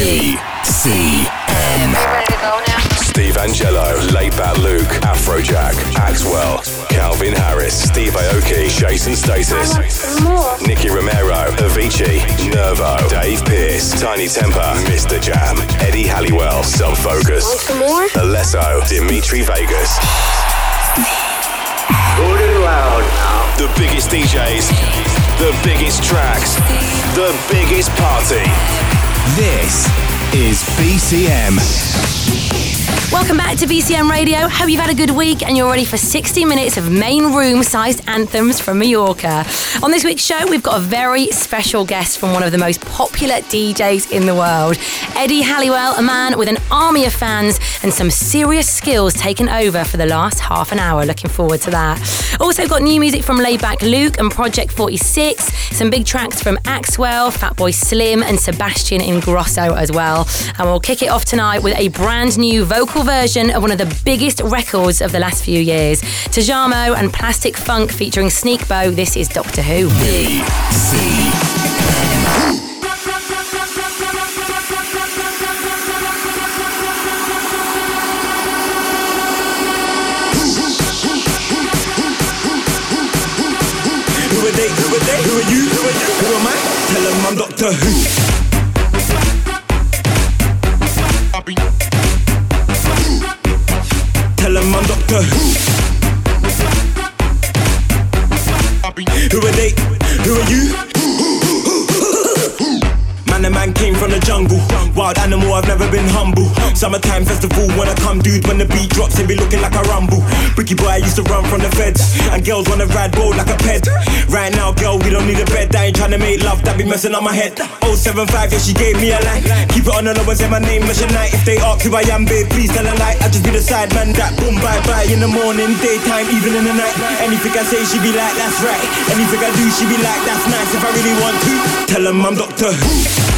BCM. Ready to go now? Steve Angello, Laidback Luke, Afrojack, Axwell, Calvin Harris, Steve Aoki, Jason Status, Nicky Romero, Avicii, Nervo, Dave Pearce, Tinie Tempah, Mr. Jam, Eddie Halliwell, Sub Focus, Want some more? Alesso, Dimitri Vegas. Good and loud now. The biggest DJs, the biggest tracks, the biggest party. This is BCM. Welcome back to BCM Radio. Hope you've had a good week and you're ready for 60 minutes of main room sized anthems from Mallorca. On this week's show, we've got a very special guest from one of the most popular DJs in the world. Eddie Halliwell, a man with an army of fans and some serious skills taken over for the last half an hour. Looking forward to that. Also got new music from Laidback Luke and Project 46, some big tracks from Axwell, Fatboy Slim, and Sebastian Ingrosso as well. And we'll kick it off tonight with a brand new vocal version of one of the biggest records of the last few years. Tujamo and Plastic Funk featuring Sneakbo. This is Doctor Who. Who? Who are they? Who are you? Who are you? Who am I? Tell them I'm Doctor Who. Them I'm Doctor Who. Who are they? Who are you? Man, the man came from the jungle. Wild animal, I've never been humble. Summertime festival, when I come, dude, when the beat drops, it be looking like a rumble. Bricky boy, I used to run from the feds. And girls wanna ride bold like a ped. Right now, girl, we don't need a bed. I ain't tryna make love, that be messing up my head. 075, yeah, she gave me a line. Keep it on the low and say my name, Mission Night. If they ask who I am, babe, please tell a lie. I just be the side man that boom, bye bye. In the morning, daytime, even in the night. Anything I say, she be like, that's right. Anything I do, she be like, that's nice. If I really want to, tell them I'm Doctor Who.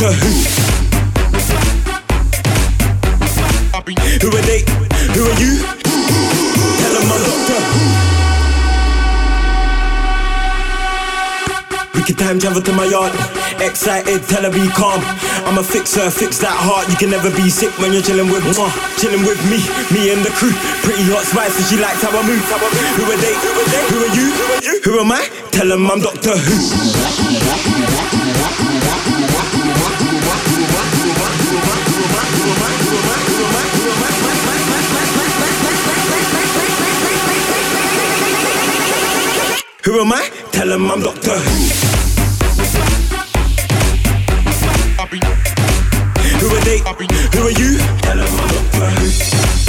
Them Who. Who are they? Who are you? Tell them I'm Doctor Who. Wicked time travel to my yard. Excited, tell her be calm. I'm a fixer, fix that heart. You can never be sick when you're chilling with mwah. Chilling with me, me and the crew. Pretty hot spice, and she likes how I move. Who are they? Who are they? Who are you? Who are you? Who am I? Tell them I'm Doctor Who. Who am I? Tell them I'm Doctor Who. Who are they? Who are you? Tell them I'm Doctor Who.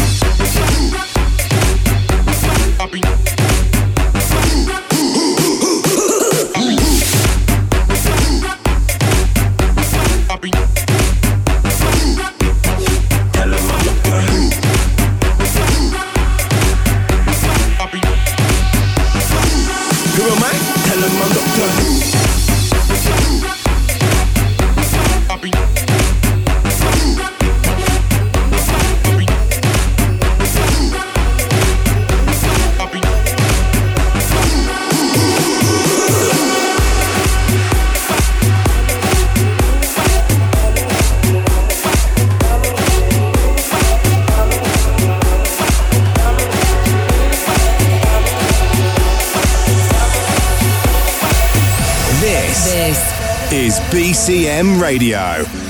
BCM Radio.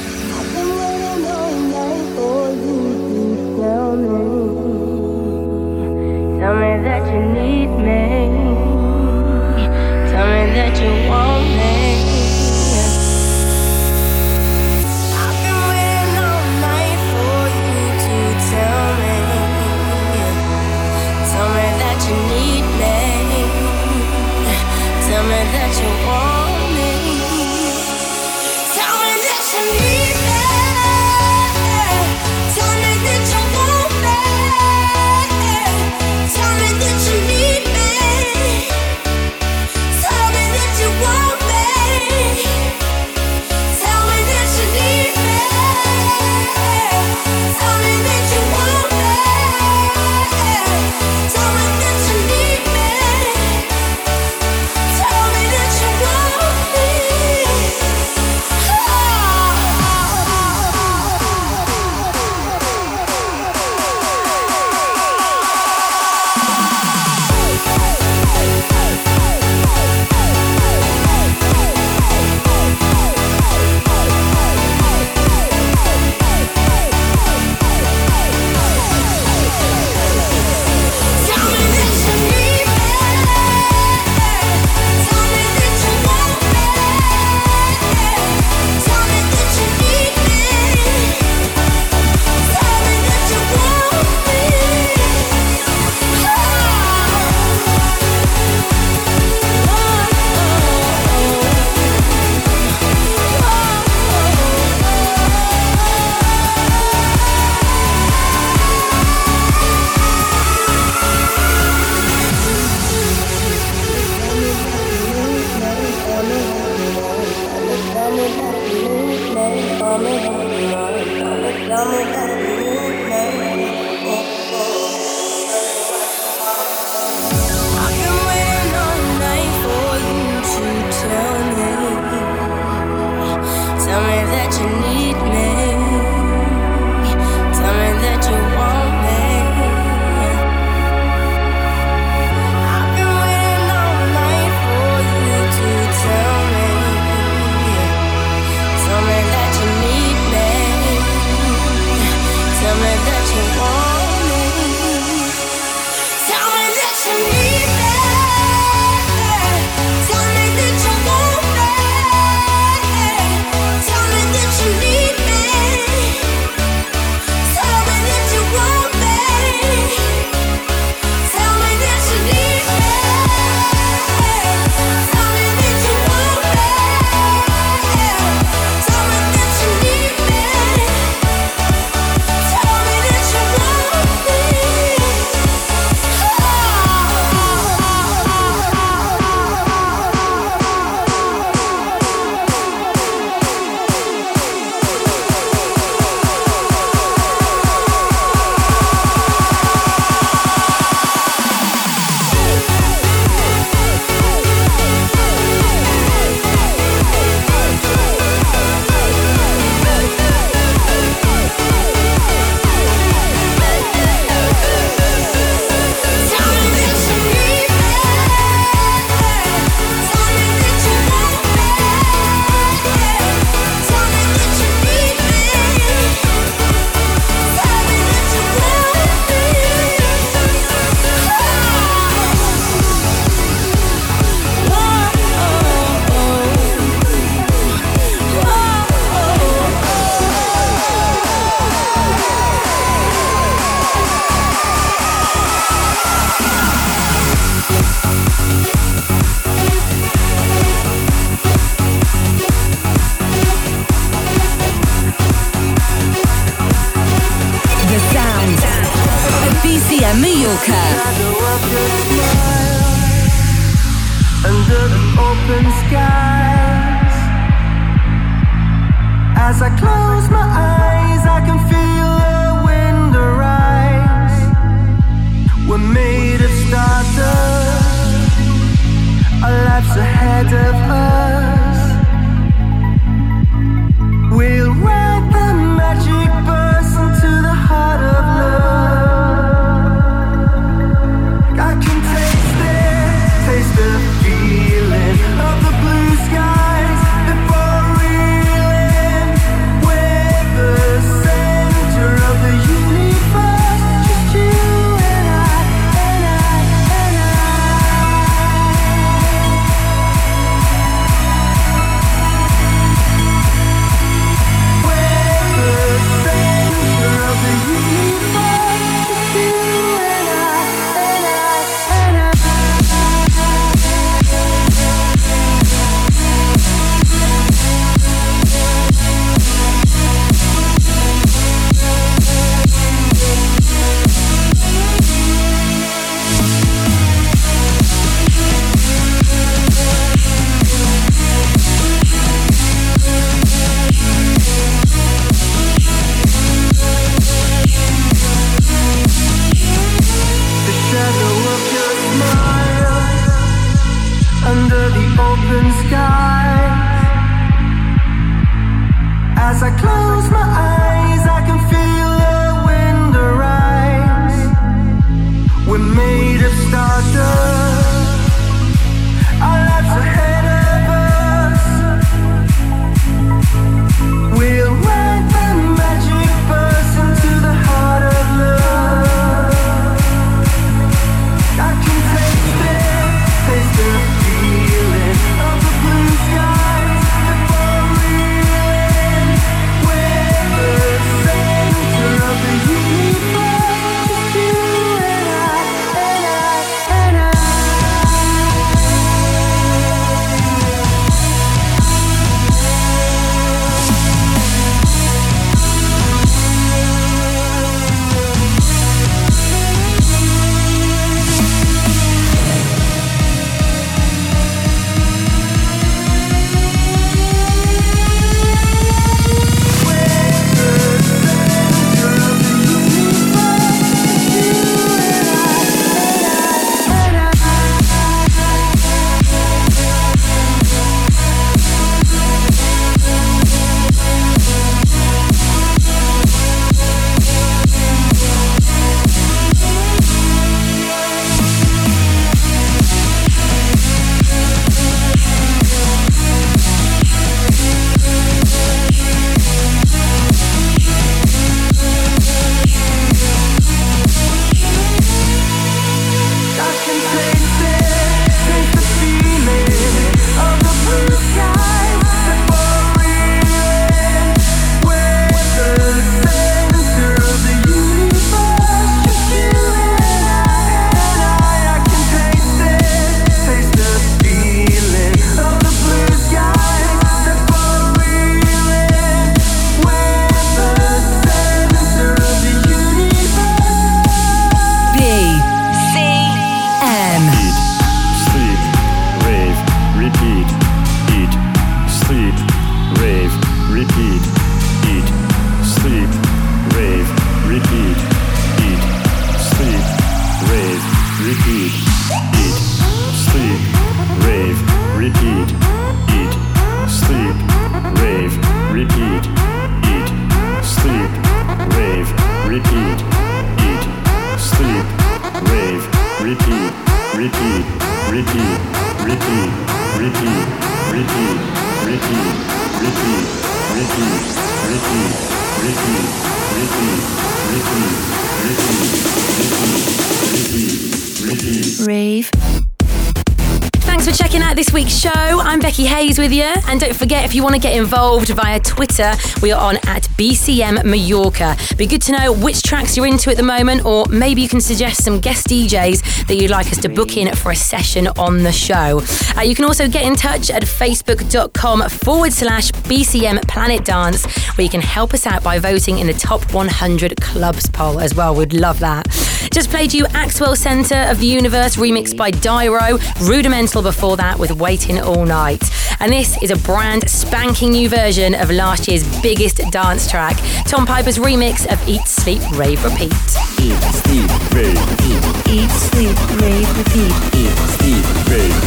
If you want to get involved via Twitter, we are on at BCM Mallorca. Be good to know which tracks you're into at the moment, or maybe you can suggest some guest DJs that you'd like us to book in for a session on the show. Uh, you can also get in touch at facebook.com forward slash BCM Planet Dance, where you can help us out by voting in the top 100 clubs poll as well. We'd love that. Just played you Axwell Centre of the Universe remixed by Dyro, Rudimental before that with Waiting All Night. And this is a brand spanking new version of last year's biggest dance track, Tom Piper's remix of Eat, Sleep, Rave, Repeat. Eat, sleep, rave, repeat. Eat, sleep, rave, repeat. Eat, sleep, rave.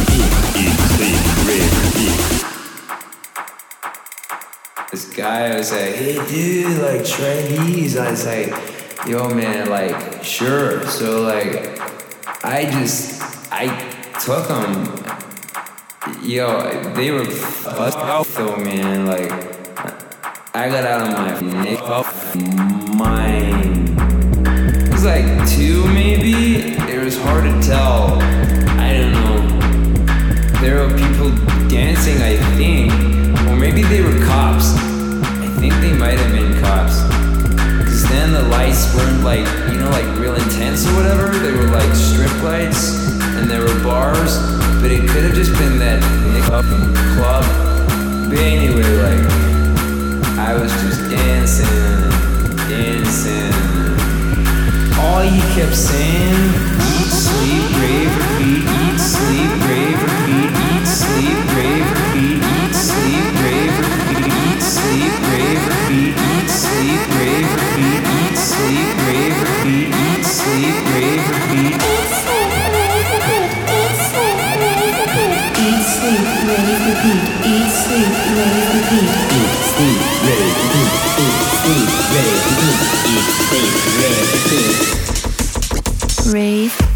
Eat, sleep, rave, repeat this guy was like, hey dude, like Chinese. I was like, yo man, like sure. So like, I just I took him Yo, they were fucked though, man. Like, I got out of my nick mind. It was like two maybe. It was hard to tell. I don't know. There were people dancing, I think, or maybe they were cops. I think they might have been cops. Then the lights weren't like, you know, like real intense or whatever. They were like strip lights, and there were bars. But it could have just been that up club. But anyway, like I was just dancing, dancing. All you kept saying, eat, sleep, rave, repeat, eat, sleep, rave,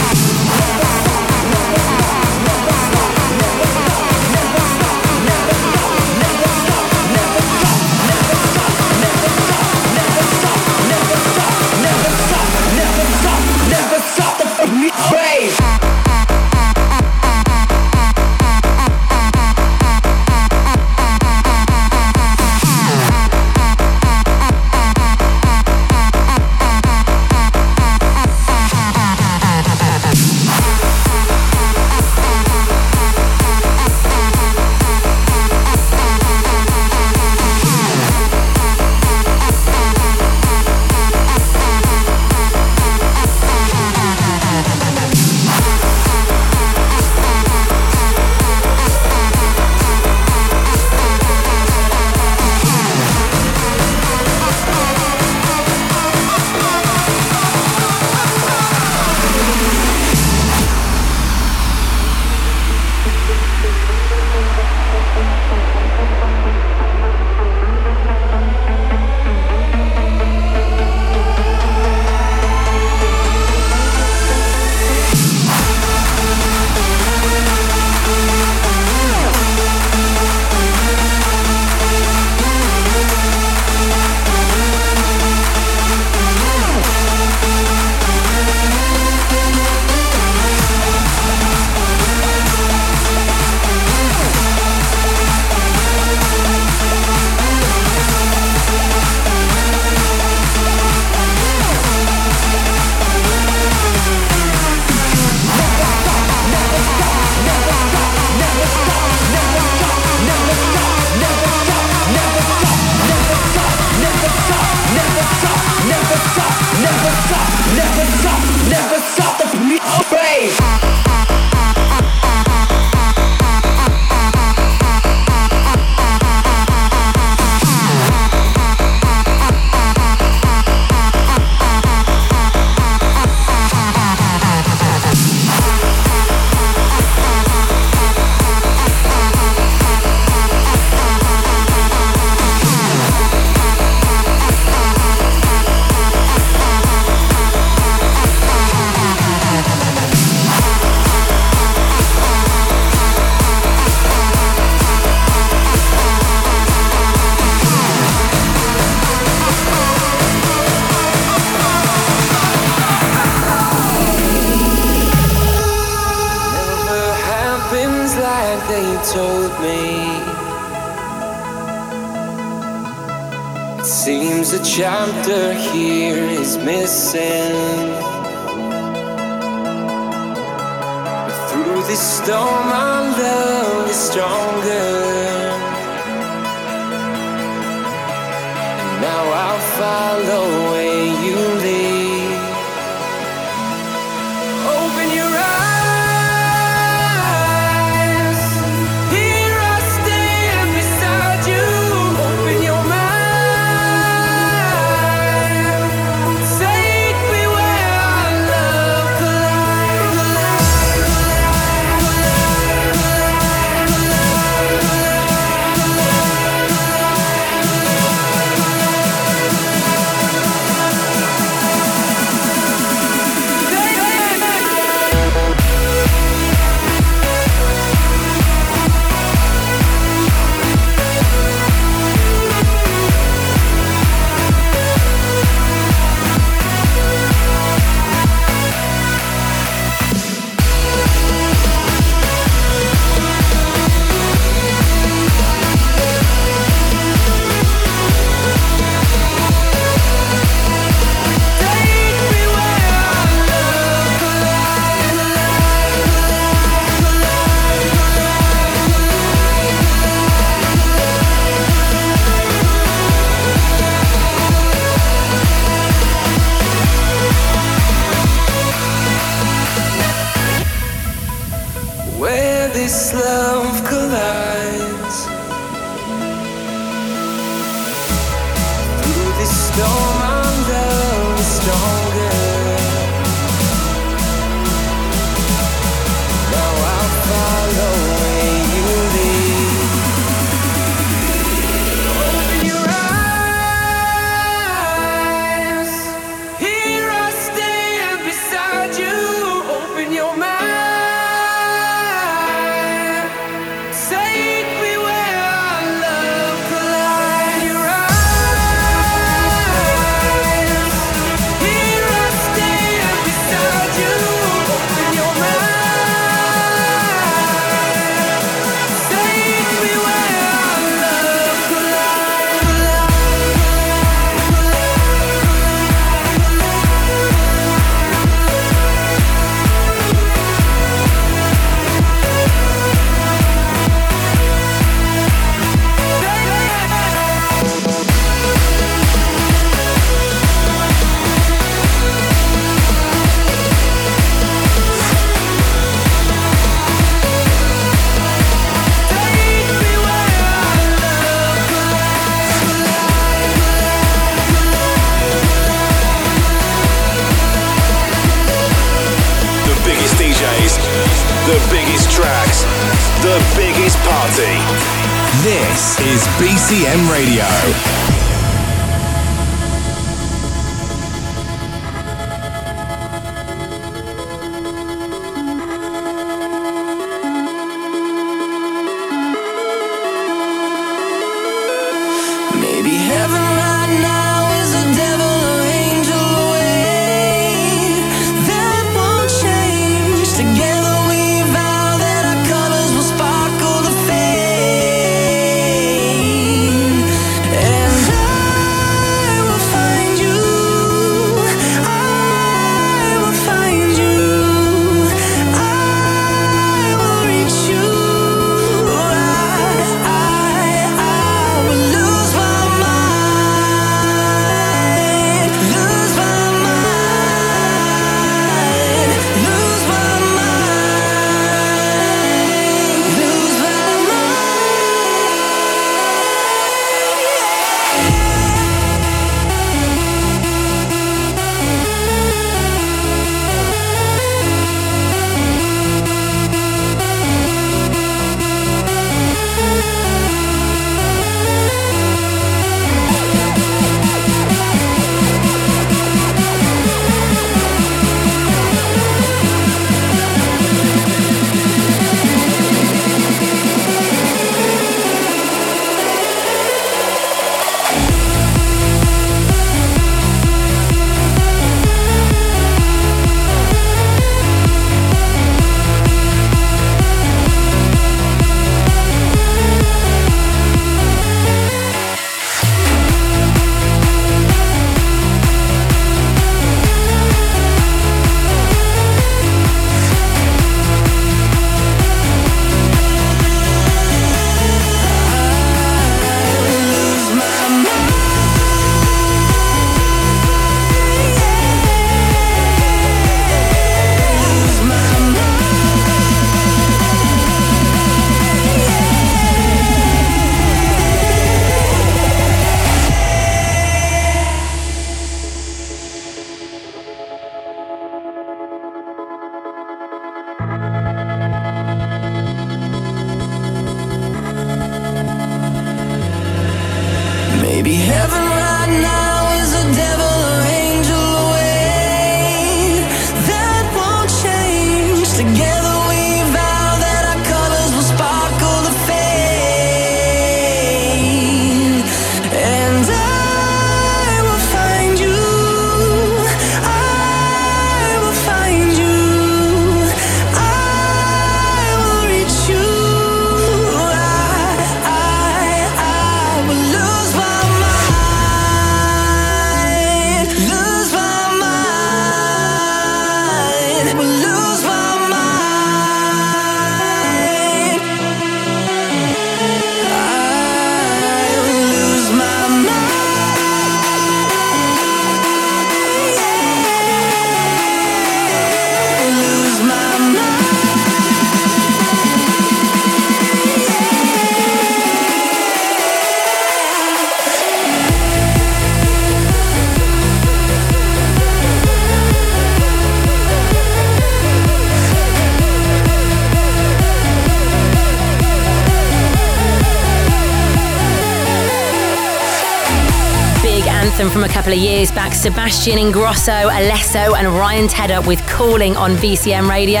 couple of years back. Sebastian Ingrosso, Alesso, and Ryan Tedder with Calling on BCM Radio.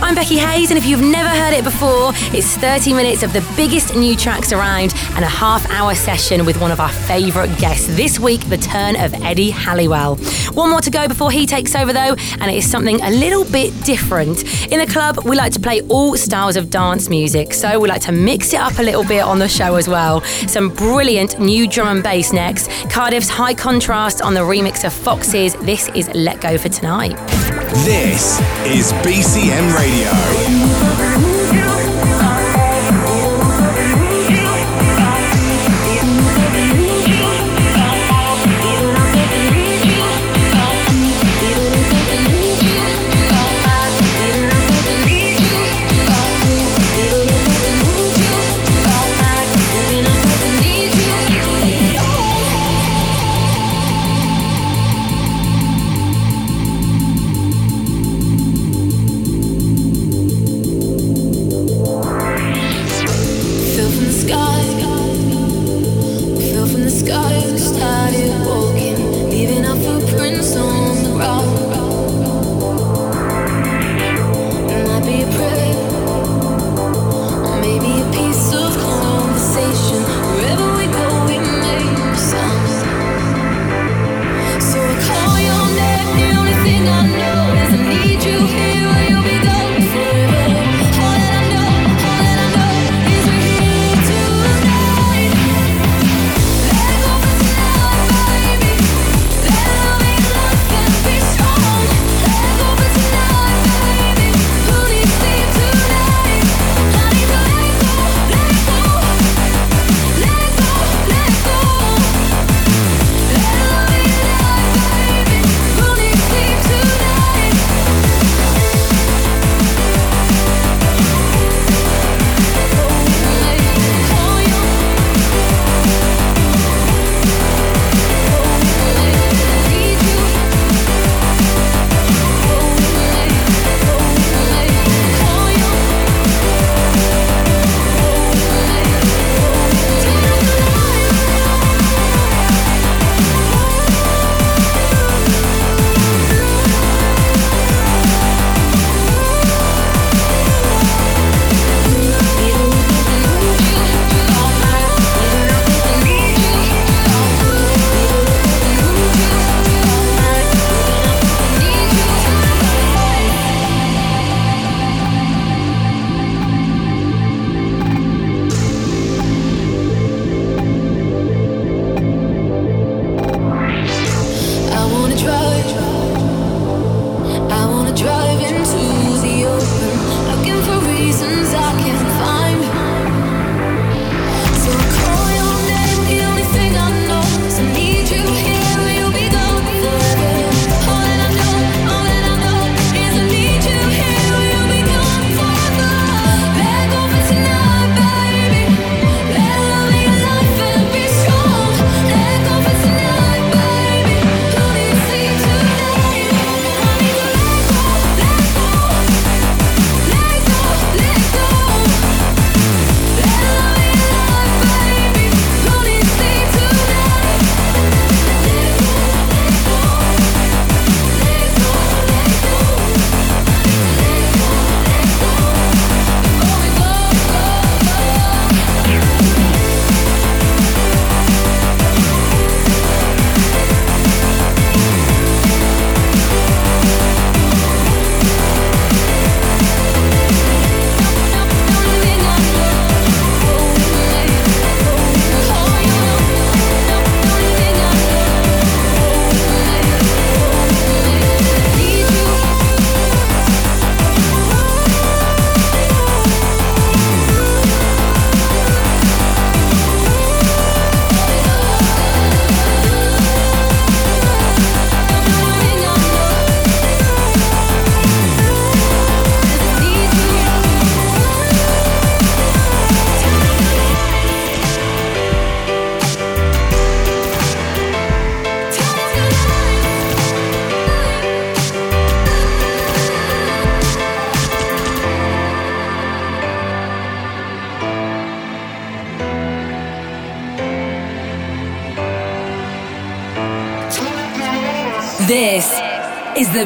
I'm Becky Hayes, and if you've never heard it before, it's 30 minutes of the biggest new tracks around and a half hour session with one of our favourite guests. This week, the turn of Eddie Halliwell. One more to go before he takes over, though, and it is something a little bit different. In the club, we like to play all styles of dance music, so we like to mix it up a little bit on the show as well. Some brilliant new drum and bass next. Cardiff's High Con on the remix of Foxes. This is Let Go for Tonight. This is BCM Radio.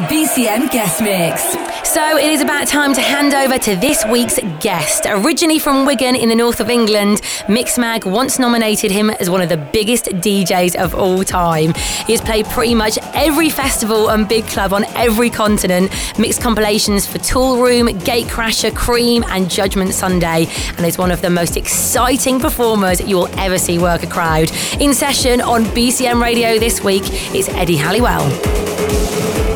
BCM guest mix. So it is about time to hand over to this week's guest. Originally from Wigan in the north of England, Mixmag once nominated him as one of the biggest DJs of all time. He has played pretty much every festival and big club on every continent, mixed compilations for Toolroom, Gatecrasher, Cream, and Judgement Sunday, and is one of the most exciting performers you will ever see work a crowd. In session on BCM Radio this week, it's Eddie Halliwell.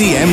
Is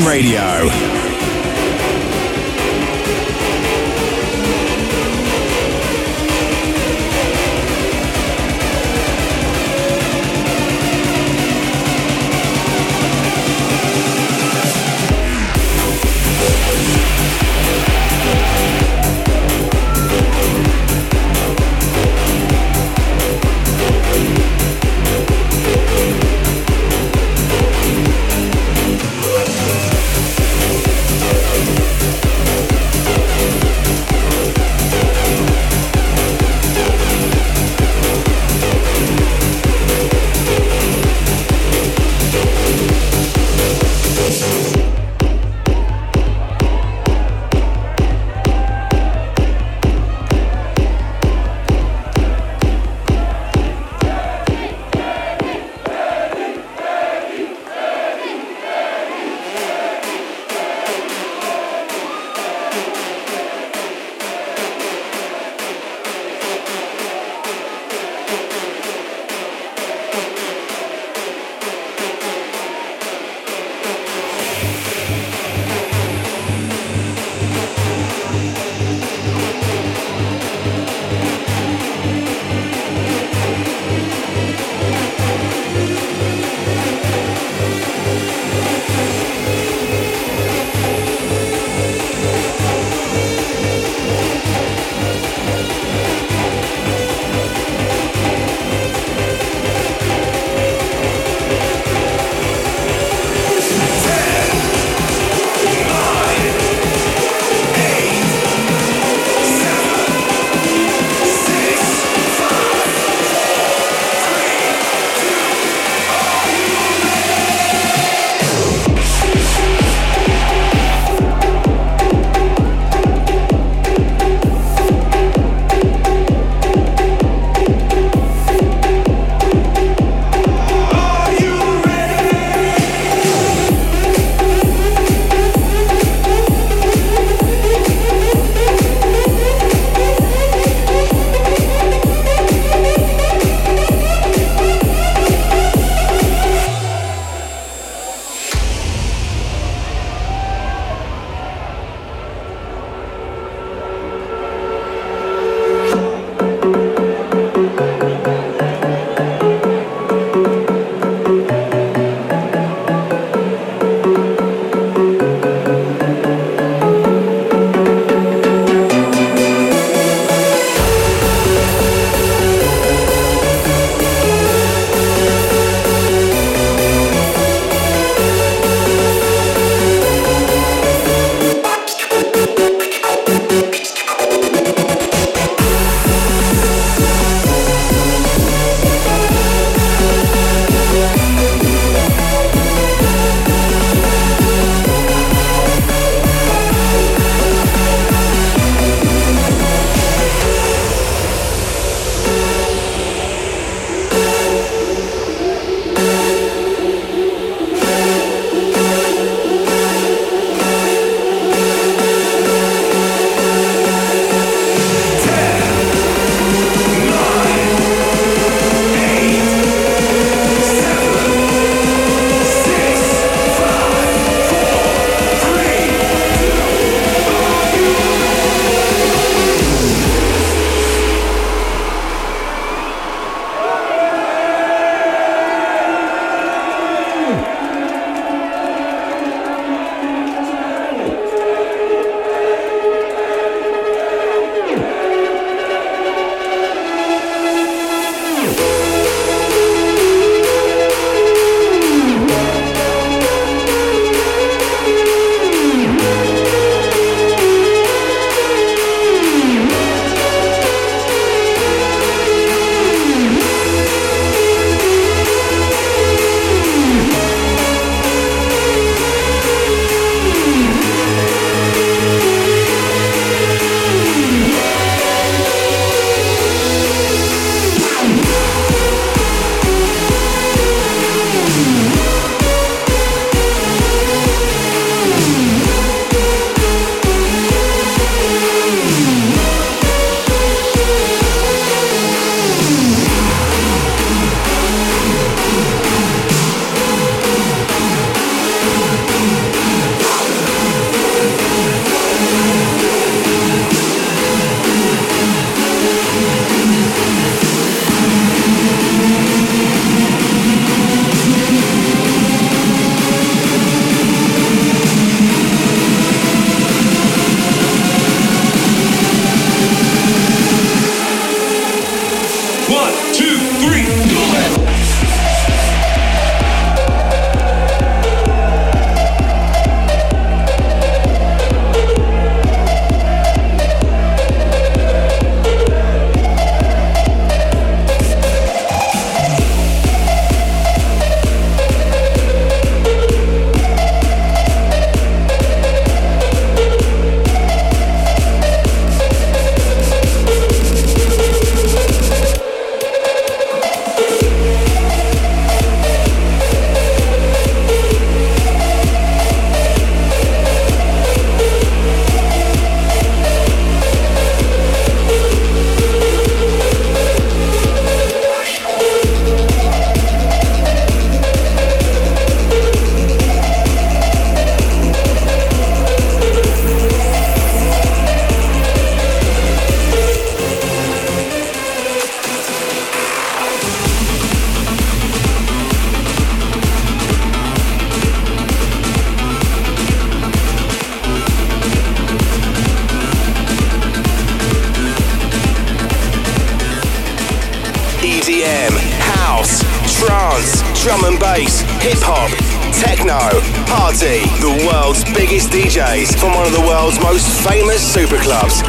house, trance, drum and bass, hip hop, techno, party. The world's biggest DJs from one of the world's most famous superclubs.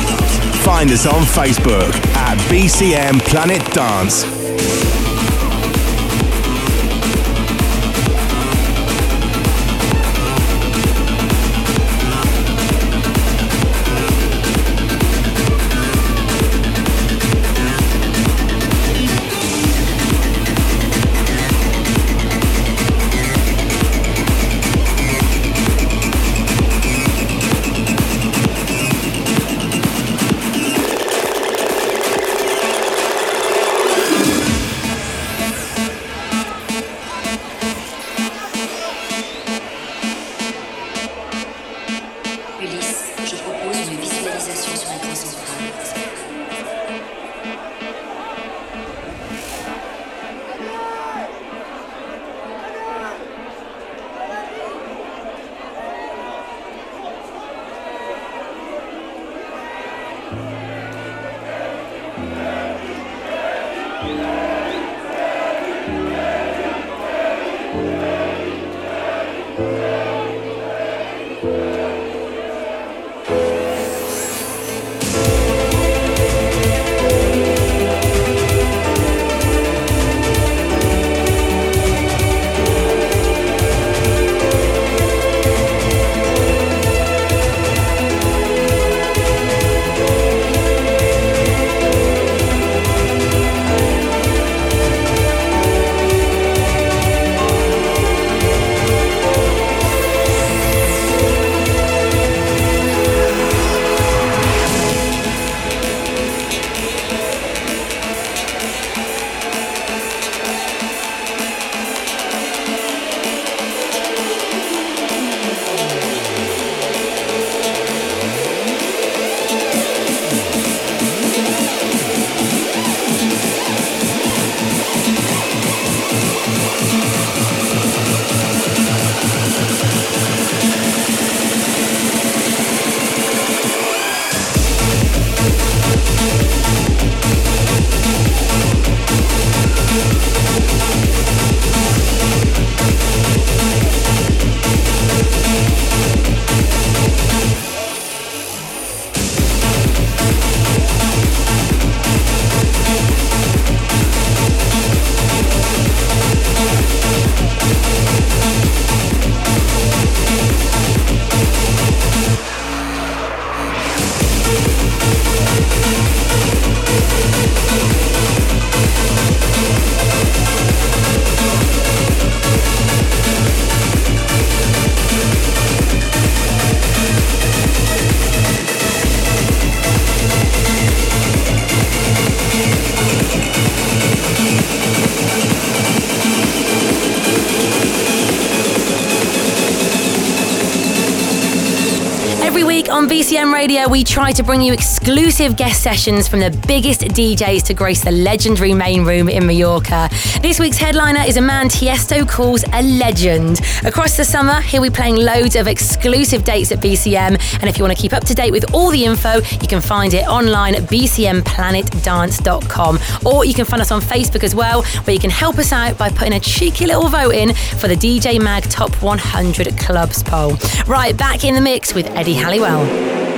Find us on Facebook at BCM Planet Dance. Radio, we try to bring you exclusive guest sessions from the biggest DJs to grace the legendary main room in Mallorca. This week's headliner is a man Tiesto calls a legend. Across the summer, he'll be playing loads of exclusive dates at BCM, and if you want to keep up to date with all the info, you can find it online at bcmplanetdance.com, or you can find us on Facebook as well, where you can help us out by putting a cheeky little vote in for the DJ Mag Top 100 Clubs poll. Right, back in the mix with Eddie Halliwell.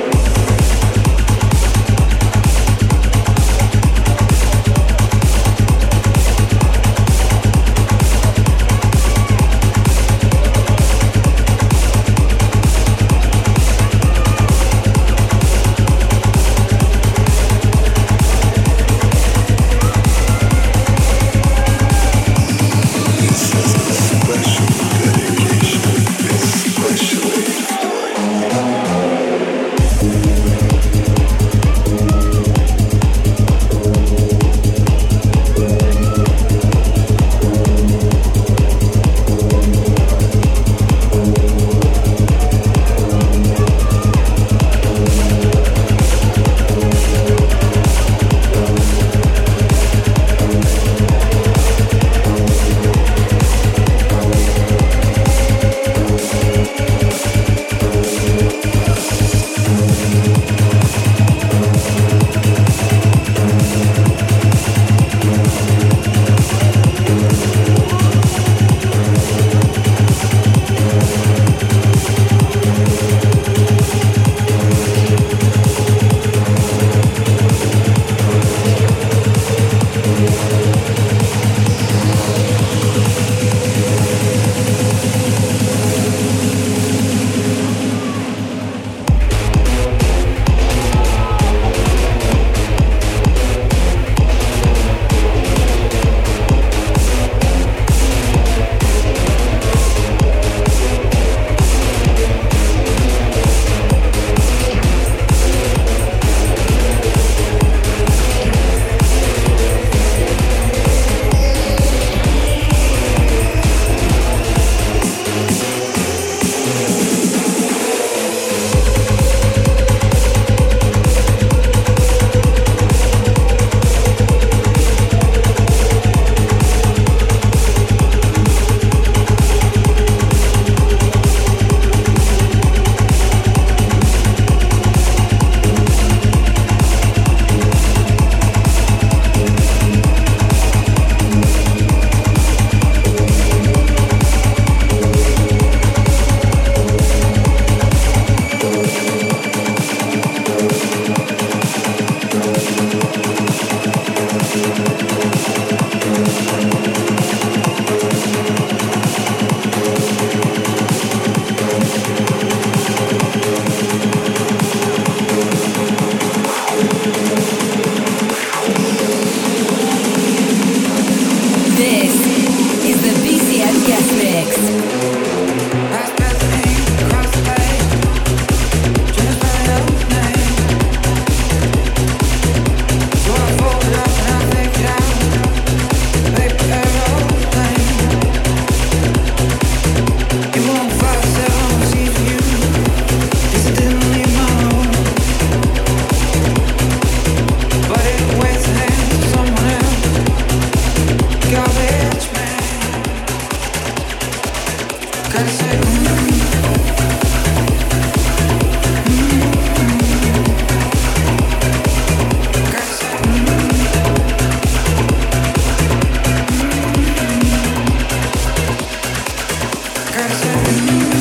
Jackson.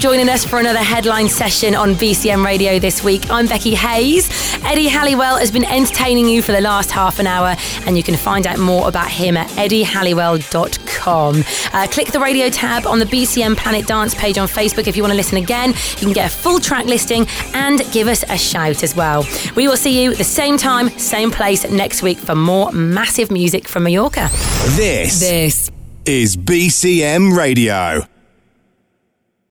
Joining us for another headline session on BCM Radio this week. I'm Becky Hayes. Eddie Halliwell has been entertaining you for the last half an hour, and you can find out more about him at eddiehalliwell.com. Uh, click the radio tab on the BCM Planet Dance page on Facebook if you want to listen again. You can get a full track listing and give us a shout as well. We will see you the same time, same place next week for more massive music from Mallorca. This, This is BCM Radio.